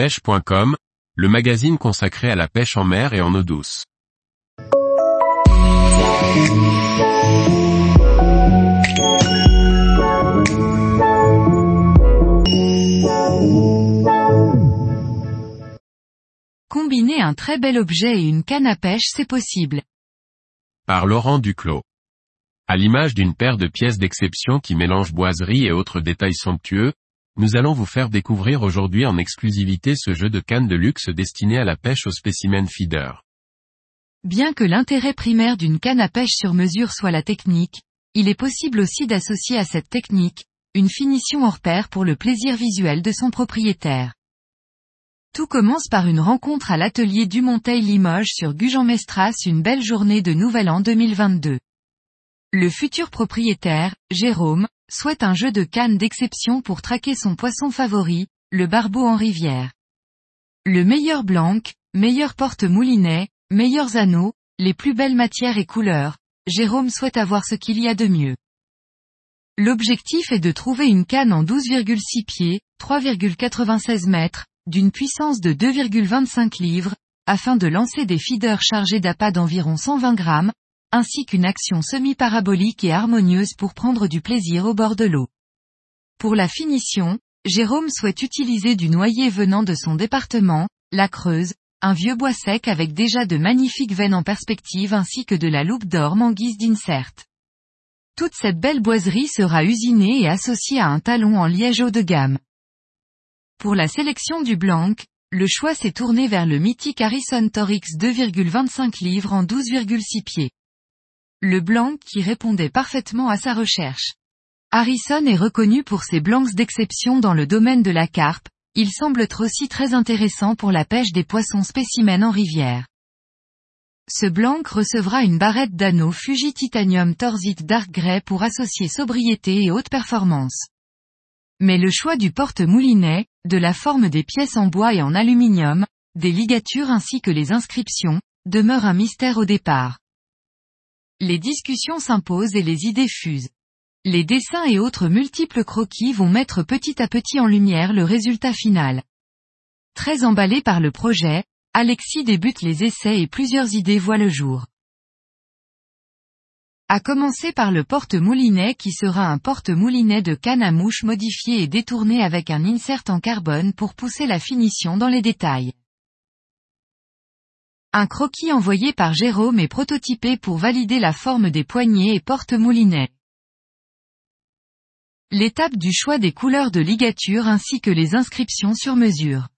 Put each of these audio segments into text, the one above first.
pêche.com, le magazine consacré à la pêche en mer et en eau douce. Combiner un très bel objet et une canne à pêche c'est possible. Par Laurent Duclos. À l'image d'une paire de pièces d'exception qui mélange boiserie et autres détails somptueux, nous allons vous faire découvrir aujourd'hui en exclusivité ce jeu de canne de luxe destiné à la pêche au spécimen feeder. Bien que l'intérêt primaire d'une canne à pêche sur mesure soit la technique, il est possible aussi d'associer à cette technique, une finition hors pair pour le plaisir visuel de son propriétaire. Tout commence par une rencontre à l'atelier du Monteil Limoges sur Gujan-Mestras une belle journée de Nouvel An 2022. Le futur propriétaire, Jérôme, souhaite un jeu de canne d'exception pour traquer son poisson favori, le barbeau en rivière. Le meilleur blanc, meilleur porte-moulinet, meilleurs anneaux, les plus belles matières et couleurs, Jérôme souhaite avoir ce qu'il y a de mieux. L'objectif est de trouver une canne en 12,6 pieds, 3,96 mètres, d'une puissance de 2,25 livres, afin de lancer des feeders chargés d'appât d'environ 120 grammes, ainsi qu'une action semi-parabolique et harmonieuse pour prendre du plaisir au bord de l'eau. Pour la finition, Jérôme souhaite utiliser du noyer venant de son département, la Creuse, un vieux bois sec avec déjà de magnifiques veines en perspective ainsi que de la loupe d'orme en guise d'insert. Toute cette belle boiserie sera usinée et associée à un talon en liège haut de gamme. Pour la sélection du blanc, le choix s'est tourné vers le mythique Harrison Torix 2,25 livres en 12,6 pieds. Le blanc qui répondait parfaitement à sa recherche. Harrison est reconnu pour ses blancs d'exception dans le domaine de la carpe, il semble être aussi très intéressant pour la pêche des poissons spécimens en rivière. Ce blanc recevra une barrette d'anneaux Fuji Titanium Torzite Dark Grey pour associer sobriété et haute performance. Mais le choix du porte-moulinet, de la forme des pièces en bois et en aluminium, des ligatures ainsi que les inscriptions, demeure un mystère au départ. Les discussions s'imposent et les idées fusent. Les dessins et autres multiples croquis vont mettre petit à petit en lumière le résultat final. Très emballé par le projet, Alexis débute les essais et plusieurs idées voient le jour. À commencer par le porte-moulinet qui sera un porte-moulinet de canne à mouche modifié et détourné avec un insert en carbone pour pousser la finition dans les détails. Un croquis envoyé par Jérôme est prototypé pour valider la forme des poignées et porte-moulinet. L'étape du choix des couleurs de ligature ainsi que les inscriptions sur mesure.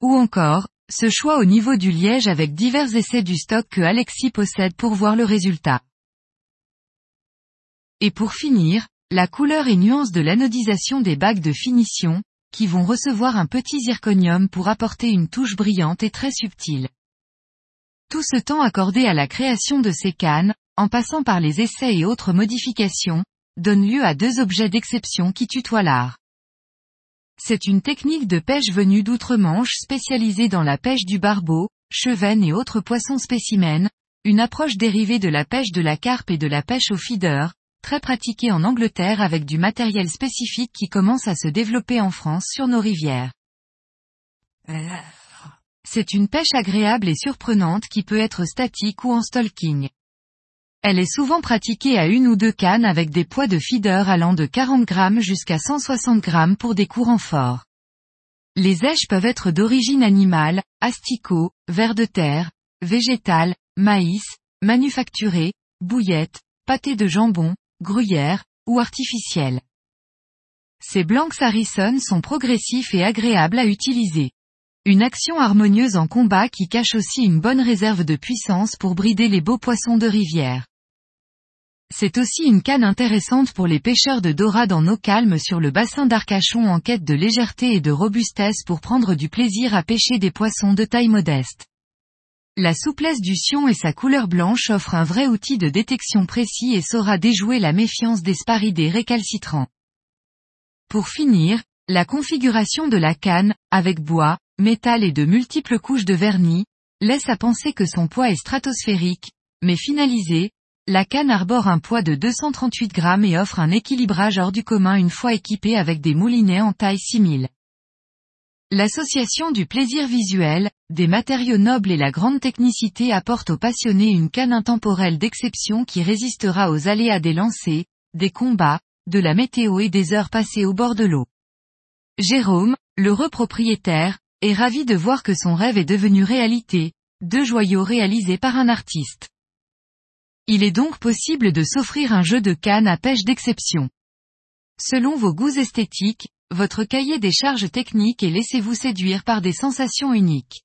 Ou encore, ce choix au niveau du liège avec divers essais du stock que Alexis possède pour voir le résultat. Et pour finir, la couleur et nuance de l'anodisation des bagues de finition, qui vont recevoir un petit zirconium pour apporter une touche brillante et très subtile. Tout ce temps accordé à la création de ces cannes, en passant par les essais et autres modifications, donne lieu à deux objets d'exception qui tutoient l'art. C'est une technique de pêche venue d'outre-Manche spécialisée dans la pêche du barbeau, cheven et autres poissons spécimens, une approche dérivée de la pêche de la carpe et de la pêche au feeder, très pratiquée en Angleterre avec du matériel spécifique qui commence à se développer en France sur nos rivières. C'est une pêche agréable et surprenante qui peut être statique ou en stalking. Elle est souvent pratiquée à une ou deux cannes avec des poids de feeder allant de 40 grammes jusqu'à 160 grammes pour des courants forts. Les èches peuvent être d'origine animale, asticot, vers de terre, végétal, maïs, manufacturé, bouillette, pâté de jambon, gruyère, ou artificielle. Ces blancs Harrison sont progressifs et agréables à utiliser. Une action harmonieuse en combat qui cache aussi une bonne réserve de puissance pour brider les beaux poissons de rivière. C'est aussi une canne intéressante pour les pêcheurs de dorades en eau calme sur le bassin d'Arcachon en quête de légèreté et de robustesse pour prendre du plaisir à pêcher des poissons de taille modeste. La souplesse du sion et sa couleur blanche offrent un vrai outil de détection précis et saura déjouer la méfiance des sparidés récalcitrants. Pour finir, la configuration de la canne, avec bois, métal et de multiples couches de vernis, laisse à penser que son poids est stratosphérique, mais finalisé, la canne arbore un poids de 238 grammes et offre un équilibrage hors du commun une fois équipée avec des moulinets en taille 6000. L'association du plaisir visuel, des matériaux nobles et la grande technicité apporte aux passionnés une canne intemporelle d'exception qui résistera aux aléas des lancers, des combats, de la météo et des heures passées au bord de l'eau. Jérôme, l'heureux propriétaire, est ravi de voir que son rêve est devenu réalité, deux joyaux réalisés par un artiste. Il est donc possible de s'offrir un jeu de canne à pêche d'exception. Selon vos goûts esthétiques, votre cahier des charges techniques et laissez-vous séduire par des sensations uniques.